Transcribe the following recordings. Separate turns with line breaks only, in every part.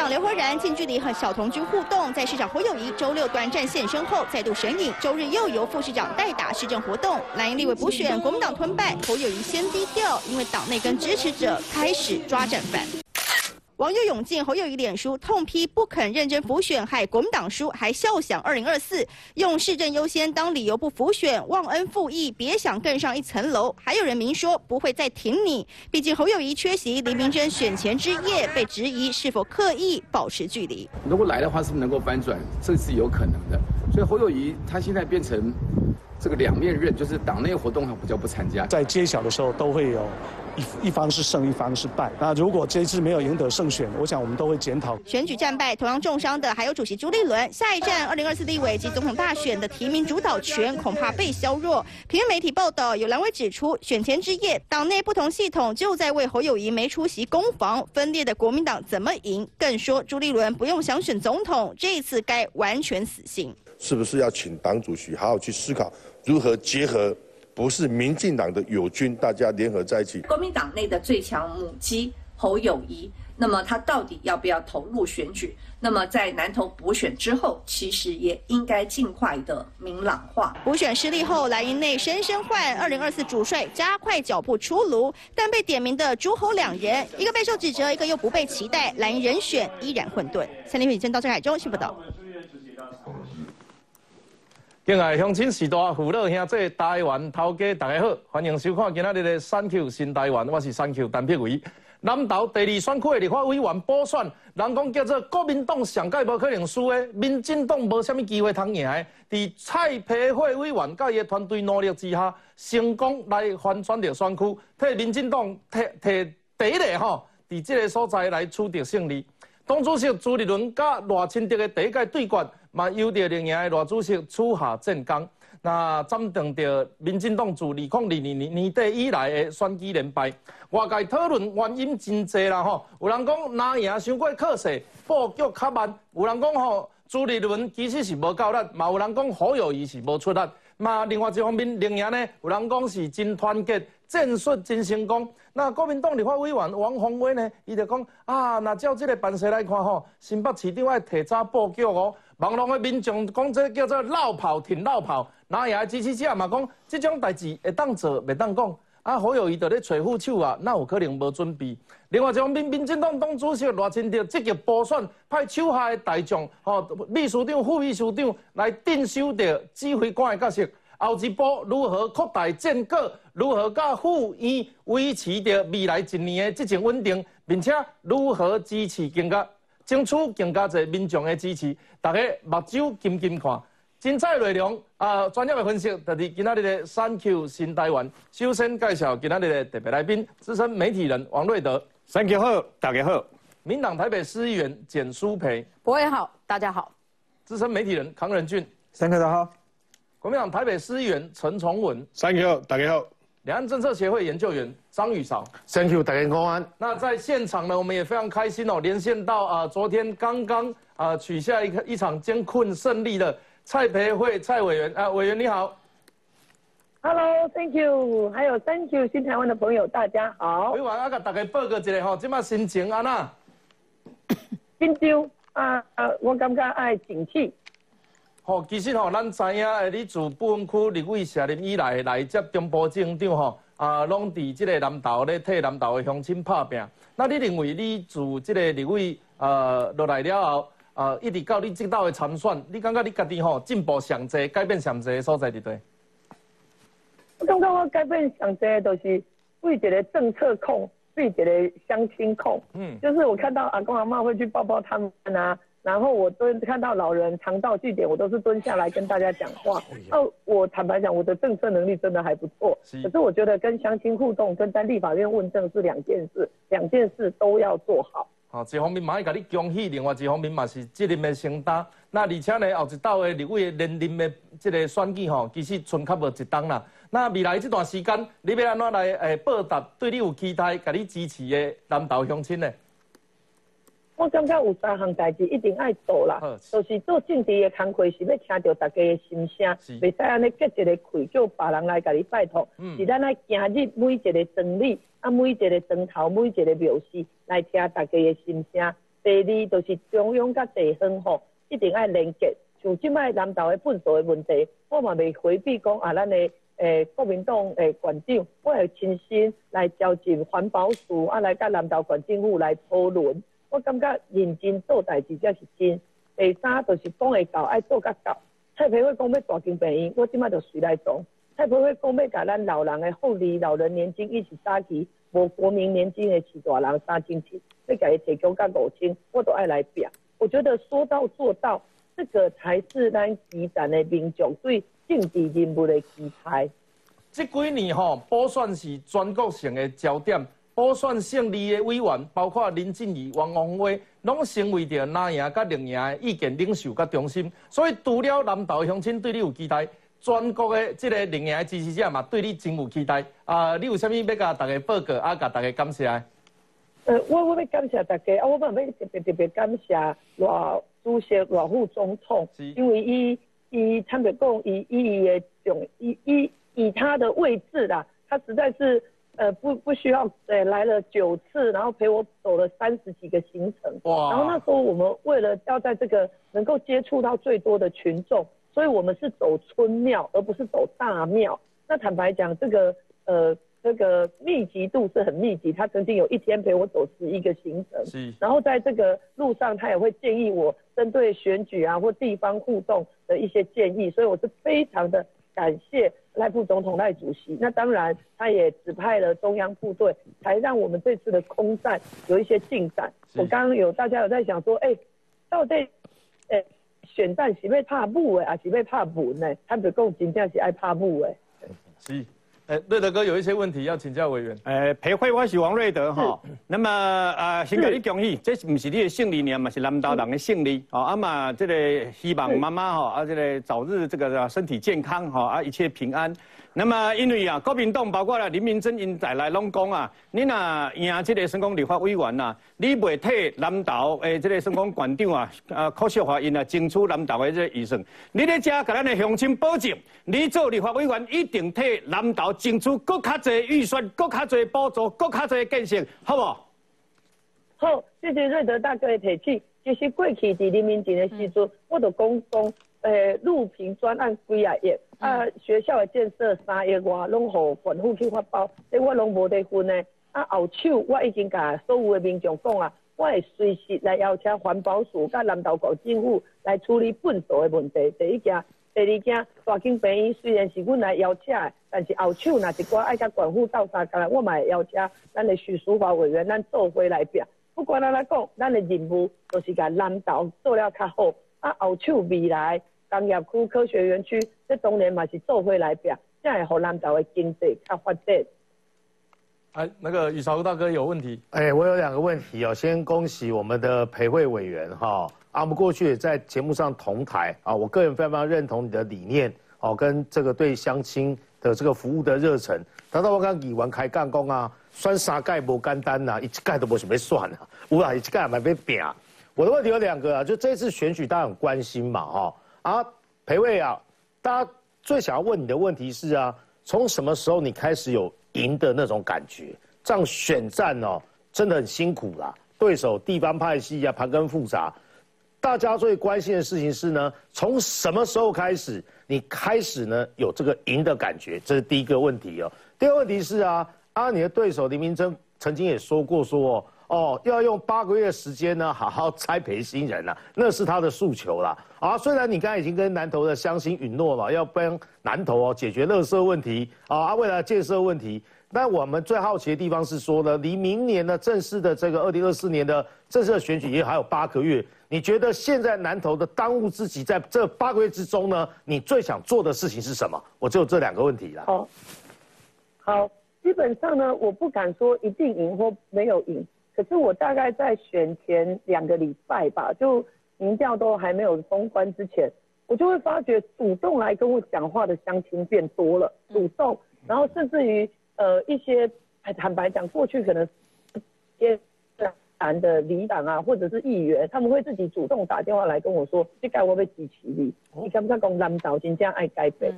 市长刘和然近距离和小童军互动，在市长侯友谊周六短暂现身后再度神隐，周日又由副市长代打市政活动。蓝营立委补选，国民党吞败，侯友谊先低调，因为党内跟支持者开始抓战犯。网友涌进侯友谊脸书痛批不肯认真辅选，害国民党输，还笑想二零二四用市政优先当理由不辅选，忘恩负义，别想更上一层楼。还有人明说不会再挺你，毕竟侯友谊缺席黎明珍选前之夜，被质疑是否刻意保持距离。
如果来的话，是不是能够翻转？这是有可能的。所以侯友谊他现在变成这个两面刃，就是党内活动他比较不参加，
在揭晓的时候都会有。一一方是胜，一方是败。那如果这次没有赢得胜选，我想我们都会检讨。
选举战败，同样重伤的还有主席朱立伦。下一站，二零二四立委及总统大选的提名主导权恐怕被削弱。平日媒体报道，有蓝委指出，选前之夜，党内不同系统就在为侯友谊没出席攻防。分裂的国民党怎么赢？更说朱立伦不用想选总统，这一次该完全死心。
是不是要请党主席好好去思考如何结合？不是民进党的友军，大家联合在一起。
国民党内的最强母鸡侯友谊，那么他到底要不要投入选举？那么在南投补选之后，其实也应该尽快的明朗化。
补选失利后，蓝营内深深换二零二四主帅加快脚步出炉，但被点名的诸侯两人，一个备受指责，一个又不被期待，蓝营人选依然混沌。三立新闻到这海中新报道。
敬爱乡亲、时代父老兄弟、台湾头家，大家好，欢迎收看今仔日的三 Q 新台湾，我是三 Q 陈碧伟。南投第二选区的立法委员补选，人讲叫做国民党上届无可能输的，民进党无虾米机会通赢的。伫蔡培慧委员甲伊的团队努力之下，成功来翻转着选区，替民进党摕摕第一个吼，伫即个所在来取得胜利。党主席朱立伦甲赖清德的第一届对决。嘛，由着另外赖主席处下战功，那暂定着民进党自二零二二年年底以来的选举连败。外界讨论原因真济啦吼，有人讲拿赢伤过克势，布局较慢；有人讲吼朱立伦其实是无够力，嘛有人讲好友谊是无出力。嘛，另外一方面，另赢呢，有人讲是真团结，战术真成功。那国民党立法委员王宏威呢，伊就讲啊，那照这个办势来看吼，新北市长要提早布局哦。网络的民众讲，这叫做绕跑挺绕跑，哪也支持者嘛讲，这种代志会当做，袂当讲。啊，好友伊在咧找副手啊，那有可能无准备。另外一方面，民进党党主席赖清德积极补选，派手下的大将，吼，秘书长、副秘书长来镇守着指挥官的角色。后一步如何扩大战果？如何甲副院维持着未来一年的这种稳定，并且如何支持更加？争取更加侪民众的支持，大家目睭金金看，精彩内容啊！专业的分析，就是今仔日的三 Q 新台湾。首先介绍今仔日的特别来宾，资深媒体人王瑞德。
三 Q 好，大家好。
民党台北市议员简书培。
博伟好，大家好。
资深媒体人康仁俊。
三 Q 大家好。
国民党台北市议员陈崇文。
三 Q 大家好。
两岸政策协会研究员张宇韶
，Thank you，大家公安。
那在现场呢，我们也非常开心哦，连线到啊，昨天刚刚啊取下一个一场艰困胜利的蔡培慧蔡委员啊，委员你好。
Hello，Thank you，还有 Thank you 新台湾的朋友，大家好。
委员啊，给大家报告一下吼，今麦心情安那？
紧张啊啊，我感觉爱景气。
吼，其实吼，咱知影诶，你自不分区立委卸任以来，来接中部政长吼，啊，拢伫即个南投咧替南投诶乡亲拍拼。那你认为你自即个立委呃落来了后，呃，一直到你即道诶参选，你感觉你家己吼进步上侪，改变上侪诶所在伫对？
我感觉我改变上济，就是为一个政策控，为一个乡亲控。嗯，就是我看到阿公阿妈会去抱抱他们啊。然后我蹲看到老人肠道据点，我都是蹲下来跟大家讲话。哦，我坦白讲，我的政策能力真的还不错。可是我觉得跟乡亲互动跟在立法院问政是两件事，两件事都要做好。
好，一方面嘛要甲你恭喜，另外一方面嘛是责任的承担。那而且呢，后一道的立委连任的这个选举吼，其实剩较无一档啦。那未来这段时间，你要安怎来诶报答对你有期待、甲你支持的南投乡亲呢？
我感觉有三项代志一定爱做啦，就是做政治的工作是要听到大家的心声，袂使安尼结一个会叫别人来甲你拜托，是咱来今日每一个整理，啊每一个砖头，每一个庙事来听大家的心声，第二就是中央甲地方吼，一定要连接。像即摆南投的粪扫的问题，我嘛未回避讲啊，咱的诶国民党诶馆长，我会亲身来召集环保署啊，来甲南投县政府来讨论。我感觉认真做代志才是真。第三就是讲会到，爱做甲到。蔡培慧讲要大金病院，我即摆就随来做。蔡培慧讲要甲咱老人的福利、老人年金一起搭起，无国民年金的起大人三千七，要甲伊提供甲五千，我都爱来表。我觉得说到做到。这个才是咱基层的民众对政治人物的期待。
这几年吼，补选是全国性的焦点，补选胜利的委员，包括林静怡、王宏威，拢成为着拿赢甲赢的意见领袖甲中心。所以除了南投乡亲对你有期待，全国的这个赢的支持者嘛，对你真有期待。啊，你有啥物要甲大家报告啊？甲大家感谢？
呃，我我要感谢大家，啊，我嘛要特别特别感谢罗。主席老副总统，因为伊伊坦白讲，伊伊的种伊伊以他的位置啦，他实在是呃不不需要对来了九次，然后陪我走了三十几个行程。哇！然后那时候我们为了要在这个能够接触到最多的群众，所以我们是走村庙，而不是走大庙。那坦白讲，这个呃。这个密集度是很密集，他曾经有一天陪我走十一个行程，是。然后在这个路上，他也会建议我针对选举啊或地方互动的一些建议，所以我是非常的感谢赖副总统赖主席。那当然，他也指派了中央部队，才让我们这次的空战有一些进展。我刚刚有大家有在想说，哎，到底，哎，选战是被怕布哎，还是被怕补呢？他们共真正是爱怕布哎。
是。哎，瑞德哥有一些问题要请教委员。
哎，裴慧，我是王瑞德哈。那么啊，先给你恭喜，这不是你的胜利呢嘛，是南岛人的胜利。哦，阿妈，这个希望妈妈哈，啊，这个早日这个身体健康哈，啊，一切平安。那么，因为啊，国民党包括了林明珍因在来拢讲啊，你若赢即个省港立法委员啊，你袂替南投诶即个省港县长啊，啊，可惜话因啊争取南投诶即个预算，你咧遮甲咱的乡亲保证，你做立法委员一定替南投争取更较侪预算，更较侪补助，更较侪建设，好无？
好，谢谢瑞德大哥的提起。其实过去伫林明前的时阵，我都讲讲。诶，路平专案几啊亿，啊学校的建设三亿外，拢互政府去发包，所以我拢无得分呢。啊后手我已经甲所有的民众讲啊，我会随时来邀请环保署甲南投县政府来处理粪扫的问题。第一件，第二件，大金病院虽然是阮来邀请的，但是后手若一寡爱甲管府斗相共，我嘛会邀请咱的徐淑华委员咱做回来表。不管安怎讲，咱的任务就是甲南投做了较好。啊，后手未来工业区、科学园区，这当然嘛是做回来表，才会让南岛的经济较发展。
哎，那个雨潮大哥有问题。
哎，我有两个问题哦。先恭喜我们的培慧委员哈，啊，我们过去也在节目上同台啊，我个人非常非常认同你的理念哦，跟这个对乡亲的这个服务的热忱。等到我刚议完开干工啊，算三盖不干单呐，一盖都不想要算啊，有啊，一盖嘛要拼。我的问题有两个啊，就这次选举大家很关心嘛，哈啊，裴伟啊，大家最想要问你的问题是啊，从什么时候你开始有赢的那种感觉？这样选战哦，真的很辛苦啦，对手地方派系啊，盘根复杂。大家最关心的事情是呢，从什么时候开始你开始呢有这个赢的感觉？这是第一个问题哦。第二个问题是啊，啊，你的对手林明珍曾经也说过说。哦，哦要用八个月时间呢，好好栽培新人啊，那是他的诉求啦。啊，虽然你刚才已经跟南投的乡亲允诺了，要帮南投哦解决垃圾问题啊，未来建设问题，但我们最好奇的地方是说呢，离明年的正式的这个二零二四年的正式的选举也还有八个月，你觉得现在南投的当务之急，在这八个月之中呢，你最想做的事情是什么？我只有这两个问题啦。
好，好，基本上呢，我不敢说一定赢或没有赢。可是我大概在选前两个礼拜吧，就民调都还没有封关之前，我就会发觉主动来跟我讲话的乡亲变多了，主动，然后甚至于呃一些坦白讲，过去可能些谈的里长啊，或者是议员，他们会自己主动打电话来跟我说，这该我被支持你，你敢不敢讲南岛今这样爱改变？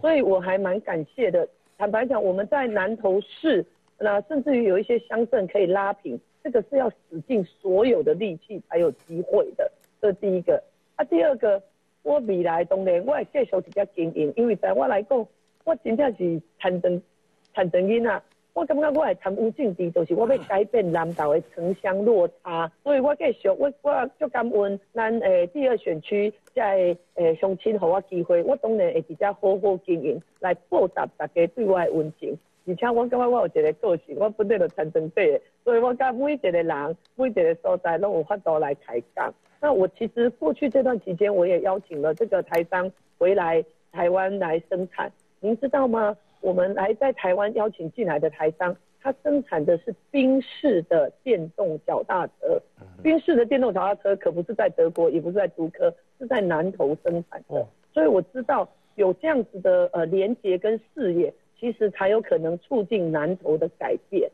所以我还蛮感谢的。坦白讲，我们在南投市。那甚至于有一些乡镇可以拉平，这个是要使尽所有的力气才有机会的。这是第一个。啊，第二个，我未来当然我会继续比较经营，因为在我来讲，我真正是参政参政因啊。我感觉我系贪污政治，就是我要改变南岛的城乡落差，所以我继续我我足感恩咱诶第二选区在诶乡亲给我机会，我当然会比较好好经营来报答大家对我的温情。而且我感觉我有一个个性，我本来就参政底，所以我甲每一个人、每一个所在拢有法度来开讲。那我其实过去这段期间，我也邀请了这个台商回来台湾来生产，您知道吗？我们来在台湾邀请进来的台商，他生产的是宾士的电动脚踏车。宾士的电动脚踏车可不是在德国，也不是在竹科，是在南投生产的。所以我知道有这样子的呃连接跟事业，其实才有可能促进南投的改变。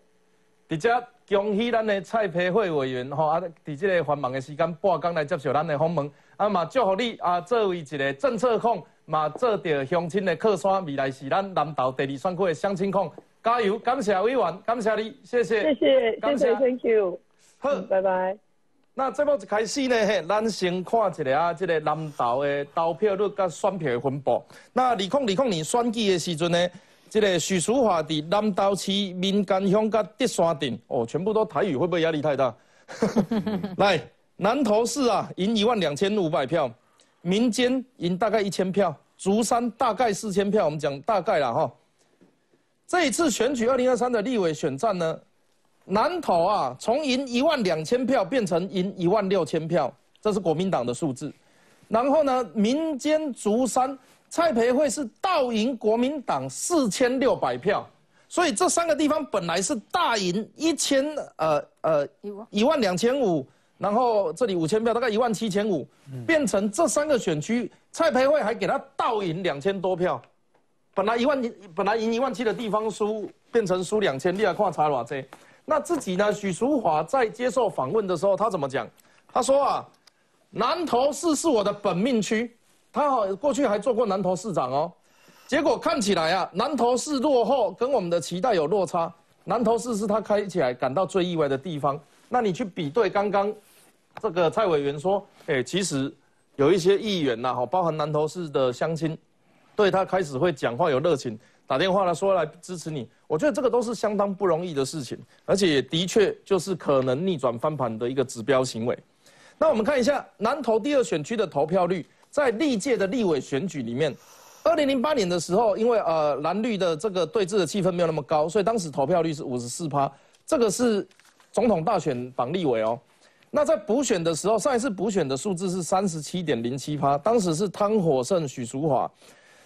直接恭喜咱的蔡培慧委员吼啊！伫这个繁忙的时间，半工来接受咱的访问，啊嘛祝福你啊，作为一个政策控。嘛，做着乡亲的靠山，未来是咱南投第二选区的乡亲控，加油！感谢委员，感谢你，谢谢，
谢谢，谢谢，Thank you，
好，
拜拜。
那节目一开始呢，嘿，咱先看一下啊，这个南投的投票率甲选票的分布。那二零二零年选举的时阵呢，这个许淑华伫南投市民间乡甲德山镇，哦，全部都台语，会不会压力太大？来，南投市啊，赢一万两千五百票。民间赢大概一千票，竹山大概四千票，我们讲大概了哈。这一次选举二零二三的立委选战呢，南投啊，从赢一万两千票变成赢一万六千票，这是国民党的数字。然后呢，民间竹山蔡培慧是倒赢国民党四千六百票，所以这三个地方本来是大赢一千呃呃一万两千五。然后这里五千票，大概一万七千五，变成这三个选区，蔡培慧还给他倒赢两千多票，本来一万本来赢一万七的地方输，变成输两千，你来看差偌济。那自己呢？许淑华在接受访问的时候，他怎么讲？他说啊，南投市是我的本命区，他好过去还做过南投市长哦，结果看起来啊，南投市落后，跟我们的期待有落差。南投市是他开起来感到最意外的地方。那你去比对刚刚。这个蔡委员说：“哎，其实有一些议员呐，哈，包含南投市的乡亲，对他开始会讲话有热情，打电话来说来支持你。我觉得这个都是相当不容易的事情，而且也的确就是可能逆转翻盘的一个指标行为。那我们看一下南投第二选区的投票率，在历届的立委选举里面，二零零八年的时候，因为呃蓝绿的这个对峙的气氛没有那么高，所以当时投票率是五十四趴。这个是总统大选榜立委哦。”那在补选的时候，上一次补选的数字是三十七点零七趴，当时是汤火胜、许淑华。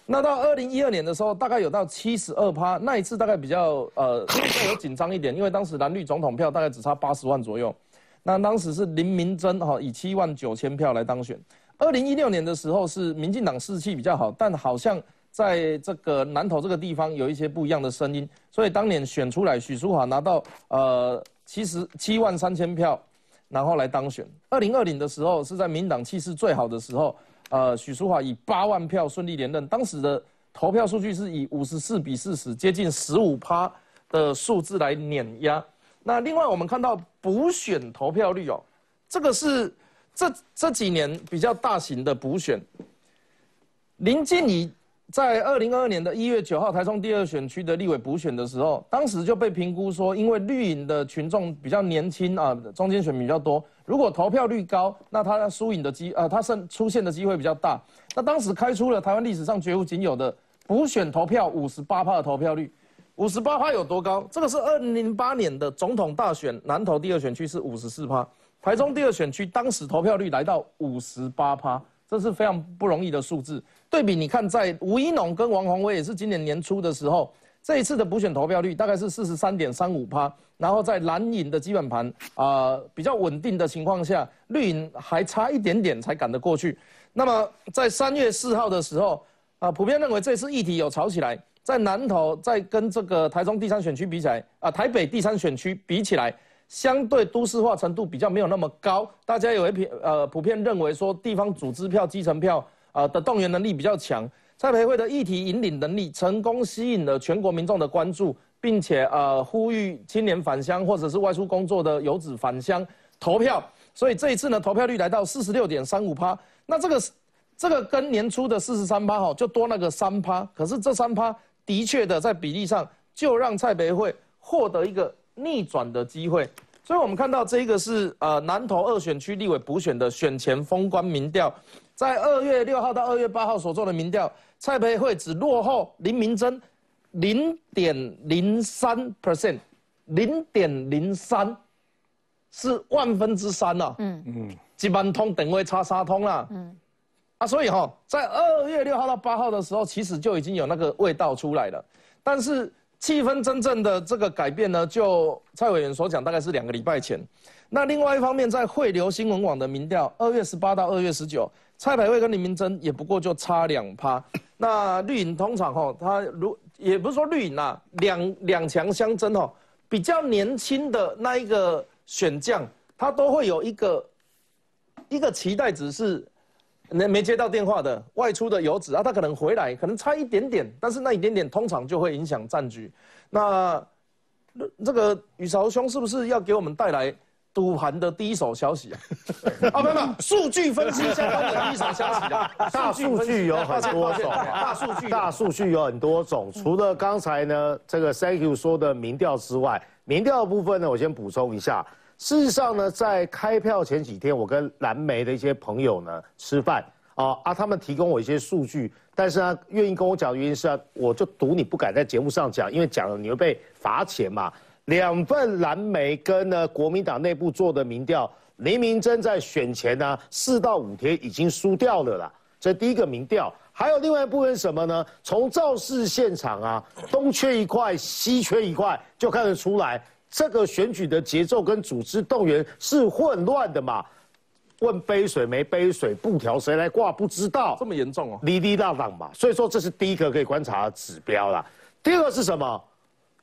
那到二零一二年的时候，大概有到七十二趴，那一次大概比较呃比较有紧张一点，因为当时蓝绿总统票大概只差八十万左右。那当时是林明珍哈以七万九千票来当选。二零一六年的时候是民进党士气比较好，但好像在这个南投这个地方有一些不一样的声音，所以当年选出来许淑华拿到呃七十七万三千票。然后来当选。二零二零的时候是在民党气势最好的时候，呃，许淑华以八万票顺利连任。当时的投票数据是以五十四比四十，接近十五趴的数字来碾压。那另外我们看到补选投票率哦，这个是这这几年比较大型的补选。林静怡。在二零二二年的一月九号，台中第二选区的立委补选的时候，当时就被评估说，因为绿营的群众比较年轻啊，中间选民比较多，如果投票率高，那他输赢的机呃，他胜出现的机会比较大。那当时开出了台湾历史上绝无仅有的补选投票五十八趴的投票率，五十八趴有多高？这个是二零零八年的总统大选，南投第二选区是五十四趴，台中第二选区当时投票率来到五十八趴。这是非常不容易的数字。对比，你看，在吴一农跟王宏威也是今年年初的时候，这一次的补选投票率大概是四十三点三五趴。然后在蓝营的基本盘啊比较稳定的情况下，绿营还差一点点才赶得过去。那么在三月四号的时候啊，普遍认为这次议题有炒起来，在南投在跟这个台中第三选区比起来啊，台北第三选区比起来。相对都市化程度比较没有那么高，大家有一片呃普遍认为说地方组织票、基层票啊的动员能力比较强，蔡培慧的议题引领能力成功吸引了全国民众的关注，并且呃呼吁青年返乡或者是外出工作的游子返乡投票。所以这一次呢，投票率来到四十六点三五趴。那这个这个跟年初的四十三趴哈，就多那个三趴。可是这三趴的确的在比例上，就让蔡培慧获得一个逆转的机会。所以我们看到这一个是呃南投二选区立委补选的选前封关民调，在二月六号到二月八号所做的民调，蔡培慧只落后林明珍零点零三 percent，零点零三是万分之三呐。嗯嗯，一万通等位差三通啦。嗯，啊，所以哈，在二月六号到八号的时候，其实就已经有那个味道出来了，但是。气氛真正的这个改变呢，就蔡委员所讲，大概是两个礼拜前。那另外一方面，在汇流新闻网的民调，二月十八到二月十九，蔡百惠跟林明珍也不过就差两趴。那绿营通常吼，他如也不是说绿营呐，两两强相争吼，比较年轻的那一个选将，他都会有一个一个期待值是。那没接到电话的外出的游子啊，他可能回来，可能差一点点，但是那一点点通常就会影响战局。那这个宇潮兄是不是要给我们带来赌盘的第一手消息啊？啊，没有，数据分析相关的第一手消息啊。
大数据有很多种，
大数据
大数据有很多种。除了刚才呢这个 Thank you 说的民调之外，民调的部分呢，我先补充一下。事实上呢，在开票前几天，我跟蓝莓的一些朋友呢吃饭啊啊，他们提供我一些数据，但是呢，愿意跟我讲的原因是啊，我就赌你不敢在节目上讲，因为讲了你会被罚钱嘛。两份蓝莓跟呢国民党内部做的民调，林明真在选前呢四到五天已经输掉了啦。这第一个民调，还有另外一部分什么呢？从造势现场啊，东缺一块，西缺一块，就看得出来。这个选举的节奏跟组织动员是混乱的嘛？问杯水没杯水，布条谁来挂不知道，
这么严重哦，
滴滴答答嘛。所以说这是第一个可以观察的指标啦。第二个是什么？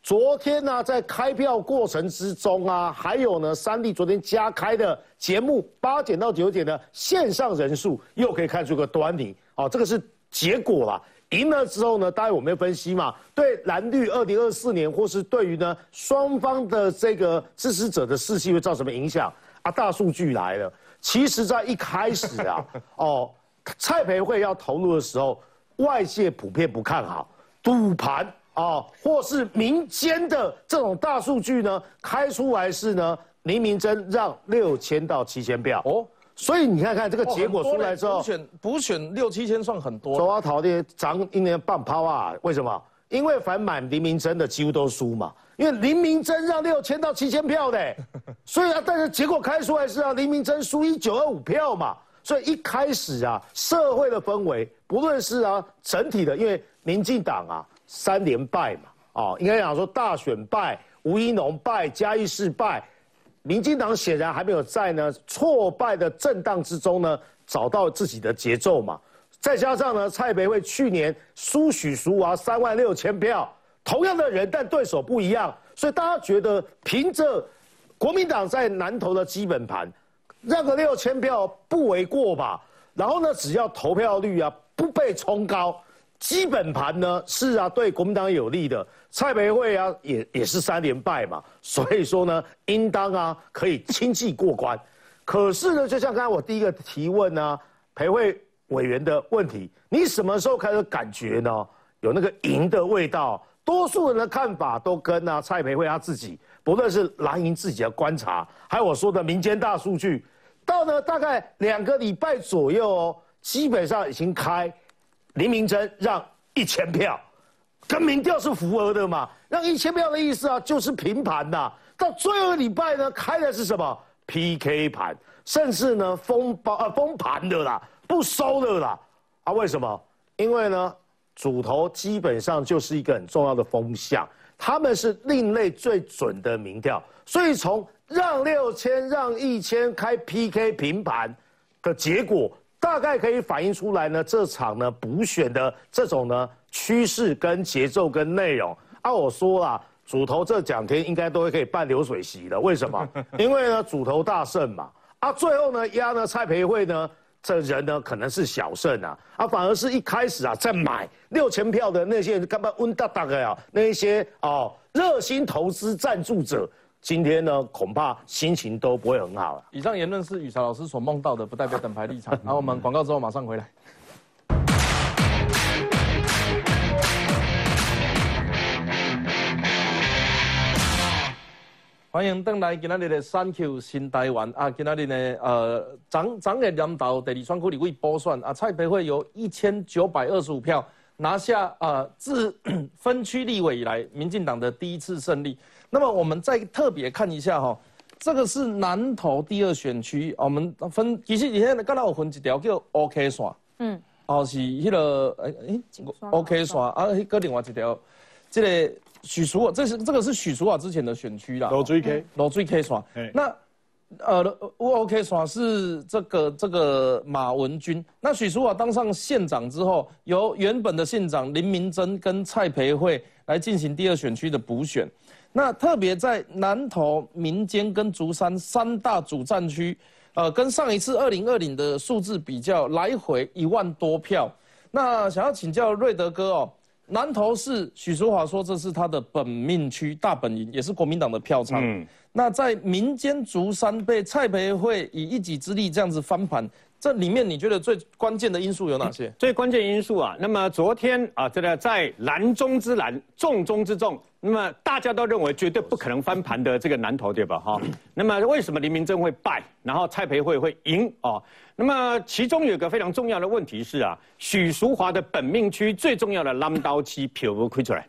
昨天呢，在开票过程之中啊，还有呢，三立昨天加开的节目八点到九点的线上人数，又可以看出个端倪哦。这个是结果啦。赢了之后呢，当然我们要分析嘛，对蓝绿二零二四年，或是对于呢双方的这个支持者的士气会造成什么影响啊？大数据来了，其实在一开始啊，哦，蔡培慧要投入的时候，外界普遍不看好，赌盘啊，或是民间的这种大数据呢，开出来是呢，林明珍让六千到七千票哦。所以你看看这个结果出来之后，
补选补选六七千算很多。
周阿桃的涨一年半抛啊？为什么？因为反满林明真的几乎都输嘛。因为林明真让六千到七千票的，所以啊，但是结果开出来是啊，林明真输一九二五票嘛。所以一开始啊，社会的氛围，不论是啊整体的，因为民进党啊三连败嘛，哦，应该讲说大选败，吴一农败，嘉义市败。民进党显然还没有在呢挫败的震荡之中呢找到自己的节奏嘛，再加上呢蔡培慧去年输许淑华三万六千票，同样的人但对手不一样，所以大家觉得凭着国民党在南投的基本盘，让个六千票不为过吧？然后呢，只要投票率啊不被冲高。基本盘呢是啊，对国民党有利的。蔡培慧啊，也也是三连败嘛，所以说呢，应当啊可以轻易过关。可是呢，就像刚才我第一个提问呢，培慧委员的问题，你什么时候开始感觉呢？有那个赢的味道？多数人的看法都跟啊蔡培慧他自己，不论是蓝营自己的观察，还有我说的民间大数据，到呢大概两个礼拜左右哦，基本上已经开。林明珍让一千票，跟民调是符合的嘛？让一千票的意思啊，就是平盘呐。到最后礼拜呢，开的是什么 PK 盘，甚至呢封包啊封盘的啦，不收的啦。啊，为什么？因为呢，主头基本上就是一个很重要的风向，他们是另类最准的民调，所以从让六千让一千开 PK 平盘的结果。大概可以反映出来呢，这场呢补选的这种呢趋势跟节奏跟内容。啊，我说啦，主头这两天应该都会可以办流水席的。为什么？因为呢主头大胜嘛。啊，最后呢压呢蔡培慧呢这人呢可能是小胜啊。啊，反而是一开始啊在买六千票的那些干嘛温哒哒的呀，那一些哦热心投资赞助者，今天呢恐怕心情都不会很好了。
以上言论是雨潮老师所梦到的，不代表等牌立场。然后我们广告之后马上回来。欢迎登来今仔日的三 Q 新台湾啊！今仔日呢，呃，长长的南投第二选区立委补选啊，蔡培慧有一千九百二十五票拿下啊，自 分区立委以来，民进党的第一次胜利。那么我们再特别看一下哈，这个是南投第二选区，我们分其实以前刚才有分一条叫 OK 线，嗯，哦是迄个诶诶 OK 线啊，迄个另外一条，这个。许淑华，这是这个是许淑华之前的选区啦。
罗追 K，
罗追 K 线。那呃，O OK 耍是这个这个马文君。那许淑华当上县长之后，由原本的县长林明珍跟蔡培慧来进行第二选区的补选。那特别在南投民间跟竹山三大主战区，呃，跟上一次二零二零的数字比较，来回一万多票。那想要请教瑞德哥哦。南投是许淑华说这是他的本命区大本营，也是国民党的票仓。嗯，那在民间竹山被蔡培慧以一己之力这样子翻盘，这里面你觉得最关键的因素有哪些？
最关键因素啊，那么昨天啊，这个在难中之难，重中之重。那么大家都认为绝对不可能翻盘的这个南投，对吧？哈，那么为什么林明正会败，然后蔡培慧会赢啊？那么其中有一个非常重要的问题是啊，许淑华的本命区最重要的蓝刀期票不亏出来，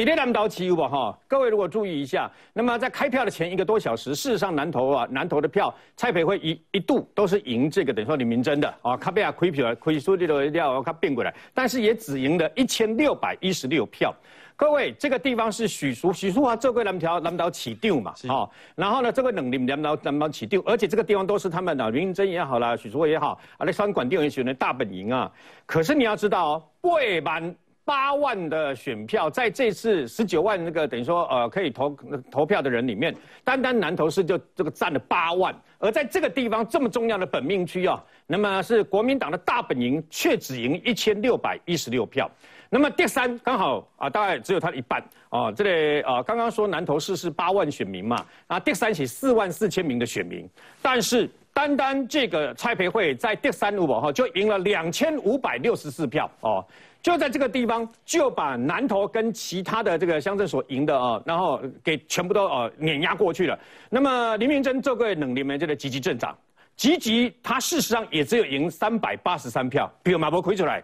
一列蓝刀期有吧？哈，各位如果注意一下，那么在开票的前一个多小时，事实上南投啊，南投的票蔡培慧一一度都是赢这个等于说李明真的啊，他被他亏票亏输的料他变过来，但是也只赢了一千六百一十六票。各位，这个地方是许淑许淑华这个南条南岛起丢嘛，好，然后呢，这个冷林南岛南岛起丢，而且这个地方都是他们的林真也好啦，许淑华也好，啊，那三管店也选的大本营啊。可是你要知道哦，未满八万的选票，在这次十九万那个等于说呃可以投投票的人里面，单单南投市就这个占了八万，而在这个地方这么重要的本命区啊，那么是国民党的大本营，却只赢一千六百一十六票。那么第三刚好啊，大概只有他的一半啊。这里啊，刚刚说南投市是八万选民嘛，啊，第三起四万四千名的选民，但是单单这个蔡培慧在第三路哈就赢了两千五百六十四票哦，就在这个地方就把南投跟其他的这个乡镇所赢的啊，然后给全部都呃碾压过去了。那么林明珍这个能力面这个积极镇长，积极他事实上也只有赢三百八十三票，比马博亏出来。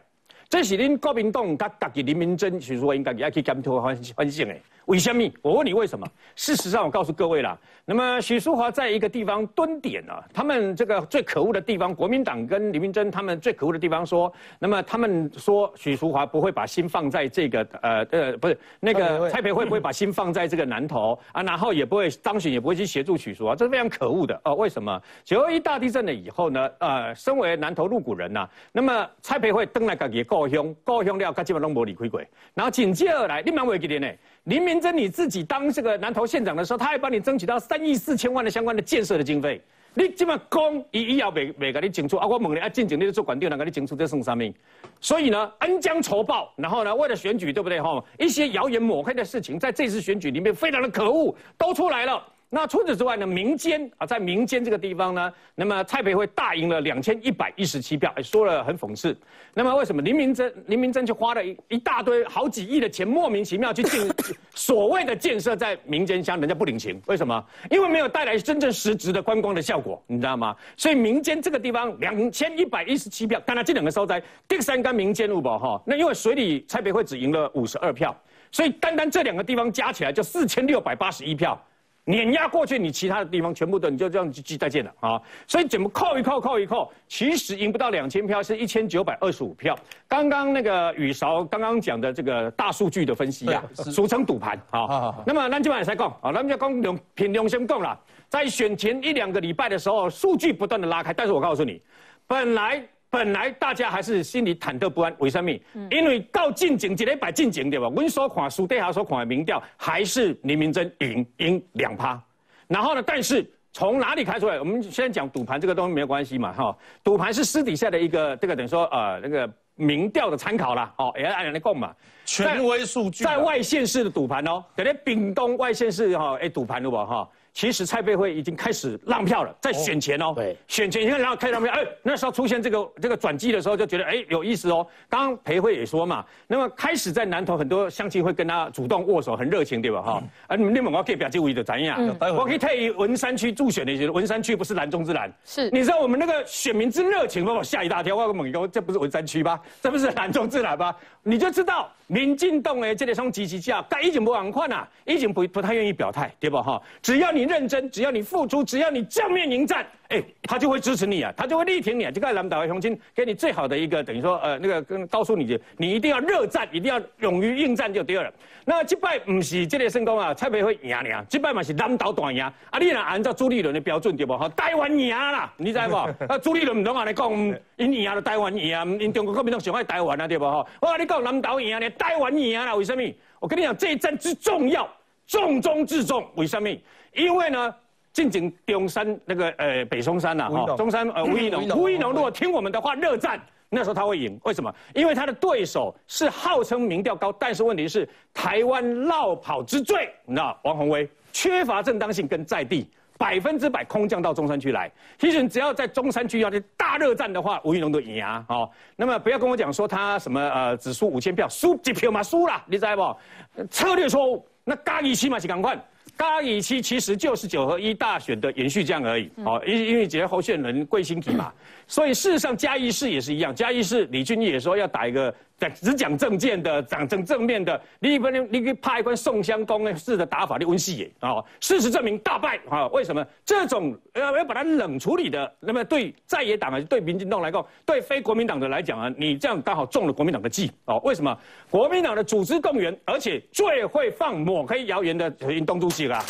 这是恁国民党甲家己林明珍，其实我应该也去检讨反反省诶。为什么？我问你为什么？事实上，我告诉各位啦。那么许淑华在一个地方蹲点啊，他们这个最可恶的地方，国民党跟李明珍他们最可恶的地方说，那么他们说许淑华不会把心放在这个呃呃不是那个蔡培慧不会把心放在这个南投啊，然后也不会张巡也不会去协助许淑华，这是非常可恶的哦。为什么？九二一大地震了以后呢？呃，身为南投入股人呐，那么蔡培慧登来自己故乡，故乡了，他基本上无离开过，然后紧接而来，你蛮会记得呢？林明珍你自己当这个南投县长的时候，他还帮你争取到三亿四千万的相关的建设的经费。你这么公，一一要未未给你清楚啊！我问你啊，进警你做管定，能给你清楚这算啥命？所以呢，恩将仇报，然后呢，为了选举，对不对吼？一些谣言抹黑的事情，在这次选举里面非常的可恶，都出来了。那除此之外呢？民间啊，在民间这个地方呢，那么蔡培慧大赢了两千一百一十七票，说了很讽刺。那么为什么林明珍林明珍就花了一一大堆好几亿的钱，莫名其妙去建所谓的建设在民间乡，人家不领情？为什么？因为没有带来真正实质的观光的效果，你知道吗？所以民间这个地方两千一百一十七票，当然这两个收在第三干民间路吧哈。那因为水里蔡培慧只赢了五十二票，所以单单这两个地方加起来就四千六百八十一票。碾压过去，你其他的地方全部都你就这样记再见了啊！所以怎么扣一扣扣一扣，其实赢不到两千票，是一千九百二十五票。刚刚那个雨勺刚刚讲的这个大数据的分析啊，俗称赌盘啊。那么咱今晚也在讲啊，咱们就讲用凭良心讲了，在选前一两个礼拜的时候，数据不断的拉开，但是我告诉你，本来。本来大家还是心里忐忑不安，为什么？因为到进警，一礼拜进警对吧？我所看书底下所看的民调，还是林明珍赢赢两趴。然后呢？但是从哪里开出来？我们现在讲赌盘这个东西没有关系嘛，哈。赌盘是私底下的一个这个等于说呃那个民调的参考啦，哦，也按人来供嘛。
权威数据
在外县市的赌盘哦，等于屏东外县市哈，哎，赌盘了吧哈？其实蔡培慧已经开始浪票了，在选前哦，
对，
选前你看然后开始浪票，哎，那时候出现这个这个转机的时候，就觉得哎有意思哦。刚刚培慧也说嘛，那么开始在南投很多乡亲会跟他主动握手，很热情，对吧？哈，啊，你们你们我可以表这位的怎样？我可以特意文山区助选的，些，文山区不是蓝中之蓝，
是，
你知道我们那个选民之热情，把我吓一大跳。我跟猛哥，这不是文山区吧？这不是蓝中之蓝吧？你就知道民进党的这个双积极价，该已经不往看了，已经不不太愿意表态，对吧？哈，只要你认真，只要你。付出，只要你正面迎战，哎，他就会支持你啊，他就会力挺你啊。就看蓝岛的雄亲给你最好的一个，等于说，呃，那个跟告诉你，你一定要热战，一定要勇于应战就对了。那这摆不是这个成功啊，蔡培会赢了，这摆嘛是蓝岛大赢。啊，你若按照朱立伦的标准对不？哈，台湾赢啦，你知不？啊，朱立伦唔同啊，你讲，因赢了台湾赢，因中国国民党想爱台湾啊，对不？哈，我跟你讲，蓝岛赢了，台湾赢啦，为什么？我跟你讲，这一战之重要，重中之重，为什么？因为呢。进行中山那个呃北松山呐，哈，中山呃 吴一农，吴一农如果听我们的话热战，那时候他会赢。为什么？因为他的对手是号称民调高，但是问题是台湾绕跑之最，你知道王宏威缺乏正当性跟在地，百分之百空降到中山区来。其实只要在中山区要去大热战的话，吴益农都赢啊。好，那么不要跟我讲说他什么呃只输五千票，输几票嘛输了，你知不？策略错误，那嘉义起码是赶快。嘉义期其实就是九合一大选的延续这样而已，哦，因因为几个候选人贵新体嘛，所以事实上嘉义市也是一样，嘉义市李俊毅也说要打一个。只讲政见的，讲正正面的，你不能，你可以派一关宋襄公式的打法的温戏也啊。事实证明大败啊！为什么这种要要把它冷处理的？那么对在野党啊，对民进党来讲，对非国民党的来讲啊，你这样刚好中了国民党的计哦。为什么国民党的组织动员，而且最会放抹黑谣言的林东主席啊？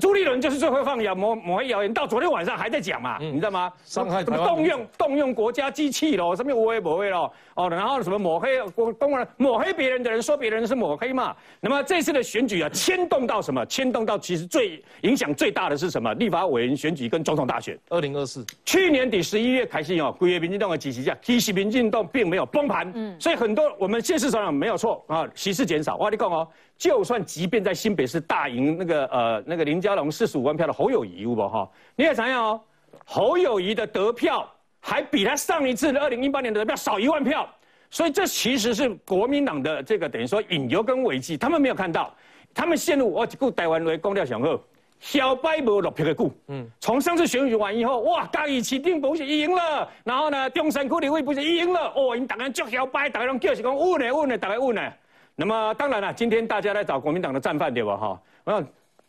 朱立伦就是最会放谣、抹抹黑谣言，到昨天晚上还在讲嘛，你知道吗？
伤害什么
动用动用国家机器咯，什么无黑抹黑咯，哦，然后什么抹黑国公然抹黑别人的人说别人是抹黑嘛。那么这次的选举啊，牵动到什么？牵动到其实最影响最大的是什么？立法委员选举跟总统大选。
二零二四
去年底十一月开始哦，贵月民进党的支持下，其实民进党并没有崩盘，嗯，所以很多我们现实上没有错啊，席次减少。我跟你讲哦。就算即便在新北市大赢那个呃那个林佳龙四十五万票的侯友谊，有不哈？你也想想哦，侯友谊的得票还比他上一次的二零一八年的得票少一万票，所以这其实是国民党的这个等于说引流跟违纪，他们没有看到，他们陷入我一股台湾为公调想后，小白无落票的股，嗯，从上次选举完以后，哇，嘉义市定不是赢了，然后呢，中山区立委不是赢了，哦，因大家叫小白，大家拢叫是讲稳呢稳呢，大家稳呢。那么当然了，今天大家来找国民党的战犯对吧？哈，那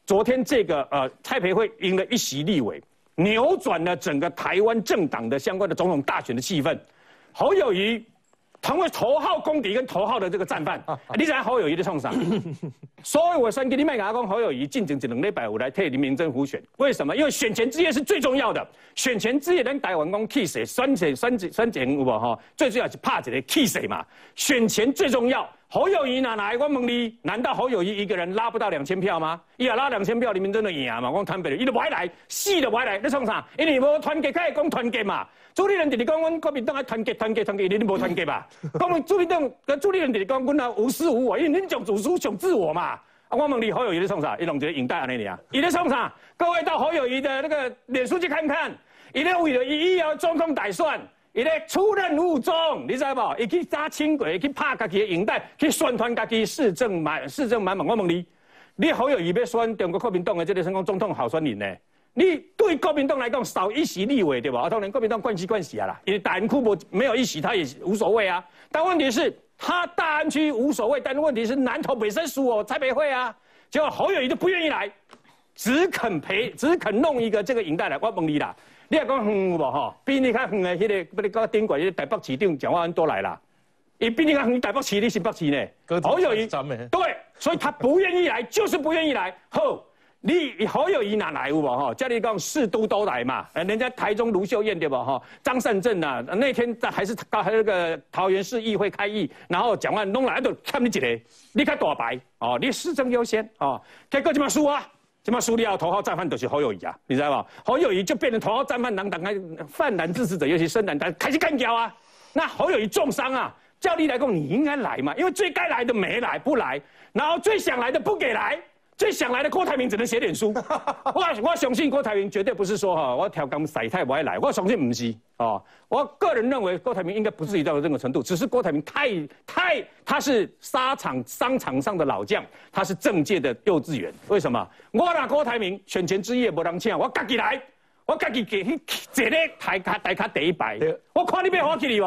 昨天这个呃蔡培慧赢了一席立委，扭转了整个台湾政党的相关的总统大选的气氛。侯友谊成为头号公敌跟头号的这个战犯，你在侯友谊的创伤。所以我先给你们讲，侯友谊进行只能礼拜五来替林明政府选，为什么？因为选前之夜是最重要的，选前之夜能台湾公气势，选前选前选前有无哈？最重要是怕这个气势嘛，选前最重要。侯友谊哪来？我问你，难道侯友谊一个人拉不到两千票吗？伊也拉两千票，你们真的赢嘛？我坦白的，伊都不爱来，死都不爱来，你创啥？因为无团结，开始讲团结嘛。朱立伦直直讲，阮国民党爱团结，团结，团结，你都无团结吧？讲朱立伦跟朱立伦直直讲，阮啊无私无我，因为恁讲主书讲自我嘛。啊，我问你，侯友谊在创啥？伊弄这个影带安尼尔，伊在创啥？各位到侯友谊的那个脸书去看看，伊咧为了伊要总统大选。伊咧出任务中，你知无？伊去揸轻轨，去拍家己的影带，去宣传家己市政满市政满满。我问你，你好友伊要选中国国民党的这个成功总统候选人呢？你对国民党来讲少一席立委对吧？当然国民党关系关系啊啦，因为大安区无没有一席，他也无所谓啊。但问题是，他大安区无所谓，但问题是南投本身属我蔡培会啊，结果侯友谊就不愿意来，只肯陪，只肯弄一个这个影带来，我问你啦。你也讲远有无吼？比你较远的迄个，不你讲顶过迄个台北市长蒋万安都来啦。伊比你较远台北市，你新北市呢？好友谊，对，所以他不愿意来，就是不愿意来。好，你好友谊哪来有无吼？叫你讲四都都来嘛？呃，人家台中卢秀燕对不吼？张善政呐，那天在还是还那个桃园市议会开议，然后蒋万弄来都看你一个，你较大牌哦，你市政优先哦，结果怎么输啊？什么苏利奥头号战犯都是侯友谊啊，你知道吗？侯友谊就变成头号战犯，党党开犯难支持者，尤其深蓝党开始干掉啊。那侯友谊重伤啊，教练来讲，你应该来嘛，因为最该来的没来，不来，然后最想来的不给来。最想来的郭台铭只能写点书，我我相信郭台铭绝对不是说哈，我调岗晒太不爱来，我相信不是哦。我个人认为郭台铭应该不至于到这个程度，只是郭台铭太太他是沙场商场上的老将，他是政界的幼稚园。为什么？我拿郭台铭选前之夜不让请，我自己来，我自己给去坐咧台卡台卡第一排，我看你要我去你不？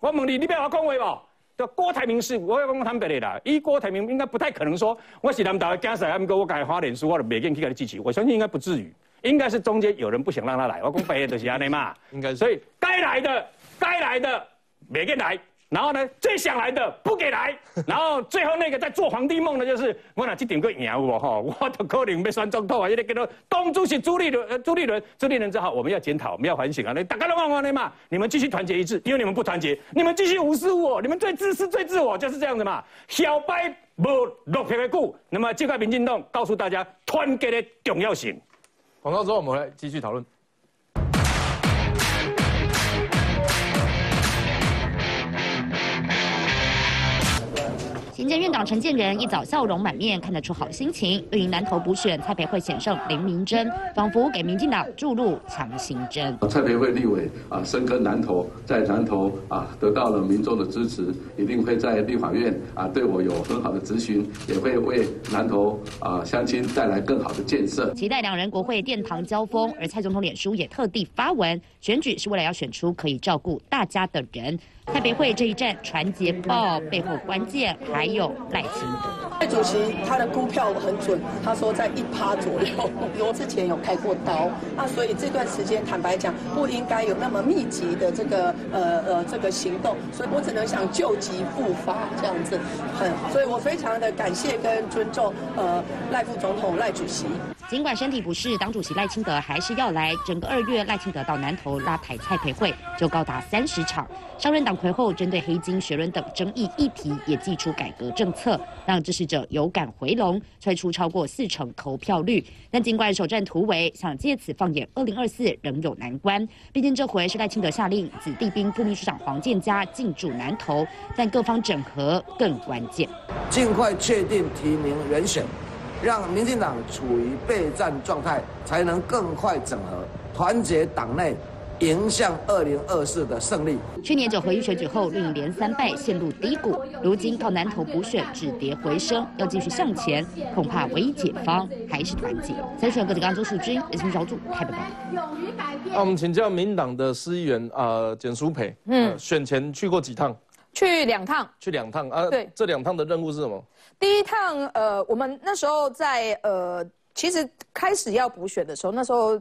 我问你，你要我讲话不？郭台铭是，我要讲坦白的啦。一郭台铭应该不太可能说，我是南岛的家属，他我改花脸书，我就每个人去给他支持。我相信应该不至于，应该是中间有人不想让他来。我讲白的就是安尼嘛，应该。所以该来的，该来的，每个人来。然后呢，最想来的不给来，然后最后那个在做皇帝梦的，就是我哪去顶个赢我哈，我的可能被选总统啊，也得给他东主席朱立伦，呃，朱立伦，朱立伦之后我们要检讨，我们要反省啊，你大家都忘忘了嘛？你们继续团结一致，因为你们不团结，你们继续无视我，你们最自私、最自我，就是这样子嘛。小白不落皮的股，那么这块民进党告诉大家团结的重要性。
广告之后我们来继续讨论。
行政院长陈建仁一早笑容满面，看得出好心情。绿营南投补选，蔡培慧险胜林明珍，仿佛给民进党注入强心针。
蔡培慧立委啊，深耕南投，在南投啊得到了民众的支持，一定会在立法院啊对我有很好的咨询，也会为南投啊乡亲带来更好的建设。
期待两人国会殿堂交锋，而蔡总统脸书也特地发文，选举是为了要选出可以照顾大家的人。台北会这一战传捷报背后关键还有赖清德。
赖主席他的估票很准，他说在一趴左右。我之前有开过刀，那所以这段时间坦白讲不应该有那么密集的这个呃呃这个行动，所以我只能想救急复发这样子。很，所以我非常的感谢跟尊重呃赖副总统赖主席。
尽管身体不适，党主席赖清德还是要来。整个二月，赖清德到南投拉台蔡培会就高达三十场。上任党魁后，针对黑金、学伦等争议议题，也祭出改革政策，让支持者有感回笼，推出超过四成投票率。但尽管首战突围，想借此放眼二零二四，仍有难关。毕竟这回是赖清德下令子弟兵副秘书长黄建嘉进驻南投，但各方整合更关键。
尽快确定提名人选。让民进党处于备战状态，才能更快整合、团结党内，迎向二零二四的胜利。
去年九合一选举后，另一连三败，陷入低谷。如今靠南投补选止跌回升，要继续向前，恐怕唯一解方还是团结。三选各地刚周树军，人民小组台北报。
勇于改变。那我们请教民党的司议员啊，简淑培，嗯，选前去过几趟？
去两趟。
去两趟啊？对，这两趟的任务是什么？
第一趟，呃，我们那时候在呃，其实开始要补选的时候，那时候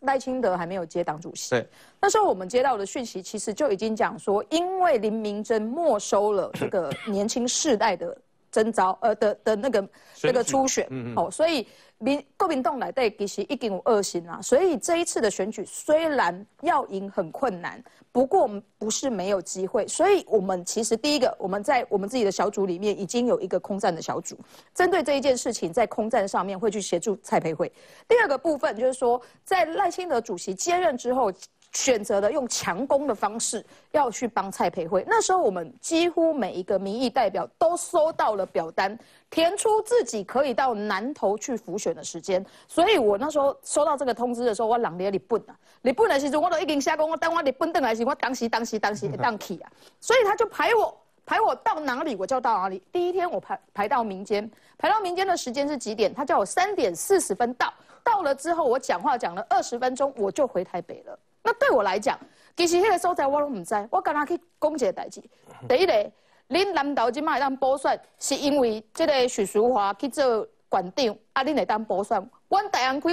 赖清德还没有接党主席。
对，
那时候我们接到的讯息，其实就已经讲说，因为林明珍没收了这个年轻世代的征召，呃的的那个那个初选，哦，所以。民国民党来对其实已经有恶心啦，所以这一次的选举虽然要赢很困难，不过不是没有机会。所以我们其实第一个，我们在我们自己的小组里面已经有一个空战的小组，针对这一件事情，在空战上面会去协助蔡培慧。第二个部分就是说，在赖清德主席接任之后。选择了用强攻的方式要去帮蔡培慧。那时候我们几乎每一个民意代表都收到了表单，填出自己可以到南投去辅选的时间。所以我那时候收到这个通知的时候，我冷咧日本啊，日本的时候我都已经下工，我等我日本等来时，我当时当时当时当起啊。所以他就排我排我到哪里我就到哪里。第一天我排排到民间，排到民间的时间是几点？他叫我三点四十分到，到了之后我讲话讲了二十分钟，我就回台北了。那对我来讲，其实迄个所在我拢唔知，我刚刚去讲一个代志。第一个，恁南投即卖当补选，是因为即个许淑华去做馆长，啊，恁会当补选。阮大安区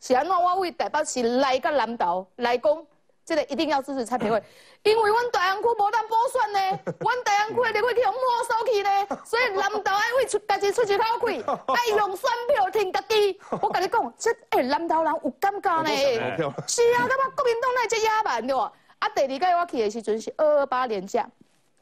是安怎？我为台北市来甲南投来讲。这个一定要支持蔡培慧，因为阮大安区无当补选呢，阮大安区的立委去用没收去呢，所以南投爱为出家己出一口气，爱用选票听家己。我跟你讲，这哎南投人有感觉呢，是啊，感觉国民党那只野蛮对吧？啊，第二届我去的时阵是二二八年假，